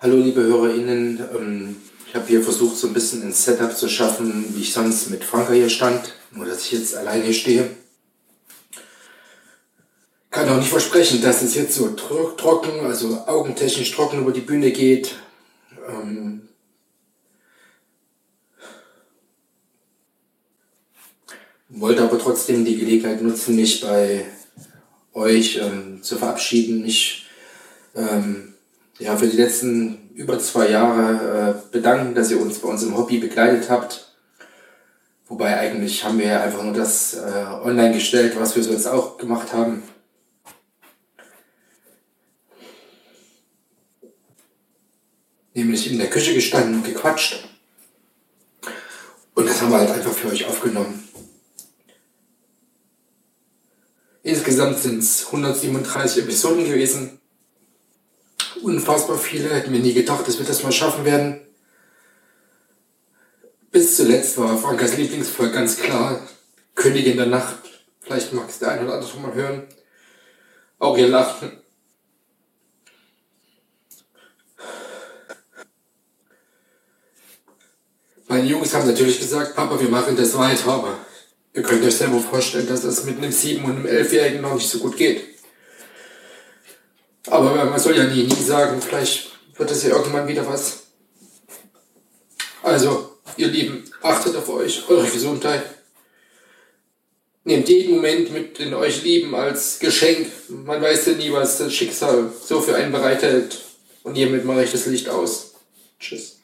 Hallo liebe HörerInnen, ähm, ich habe hier versucht so ein bisschen ein Setup zu schaffen, wie ich sonst mit Franka hier stand, nur dass ich jetzt alleine hier stehe. Kann auch nicht versprechen, dass es jetzt so tro trocken, also augentechnisch trocken über die Bühne geht. Ähm, wollte aber trotzdem die Gelegenheit nutzen, mich bei euch ähm, zu verabschieden, mich ähm, ja, für die letzten über zwei Jahre äh, bedanken, dass ihr uns bei uns im Hobby begleitet habt. Wobei eigentlich haben wir ja einfach nur das äh, online gestellt, was wir sonst auch gemacht haben. Nämlich in der Küche gestanden und gequatscht. Und das haben wir halt einfach für euch aufgenommen. Insgesamt sind es 137 Episoden gewesen. Unfassbar viele, hätten wir nie gedacht, dass wir das mal schaffen werden. Bis zuletzt war Frankas Lieblingsfolge ganz klar Königin der Nacht. Vielleicht mag es der eine oder andere schon mal hören. Auch ihr Lachen. Meine Jungs haben natürlich gesagt, Papa, wir machen das weiter, aber ihr könnt euch selber vorstellen, dass das mit einem sieben- und einem elfjährigen noch nicht so gut geht. Aber man soll ja nie, nie sagen, vielleicht wird es ja irgendwann wieder was. Also, ihr Lieben, achtet auf euch, eure Gesundheit. Nehmt jeden Moment mit den euch lieben als Geschenk. Man weiß ja nie, was das Schicksal so für einen bereithält. Und hiermit mache ich das Licht aus. Tschüss.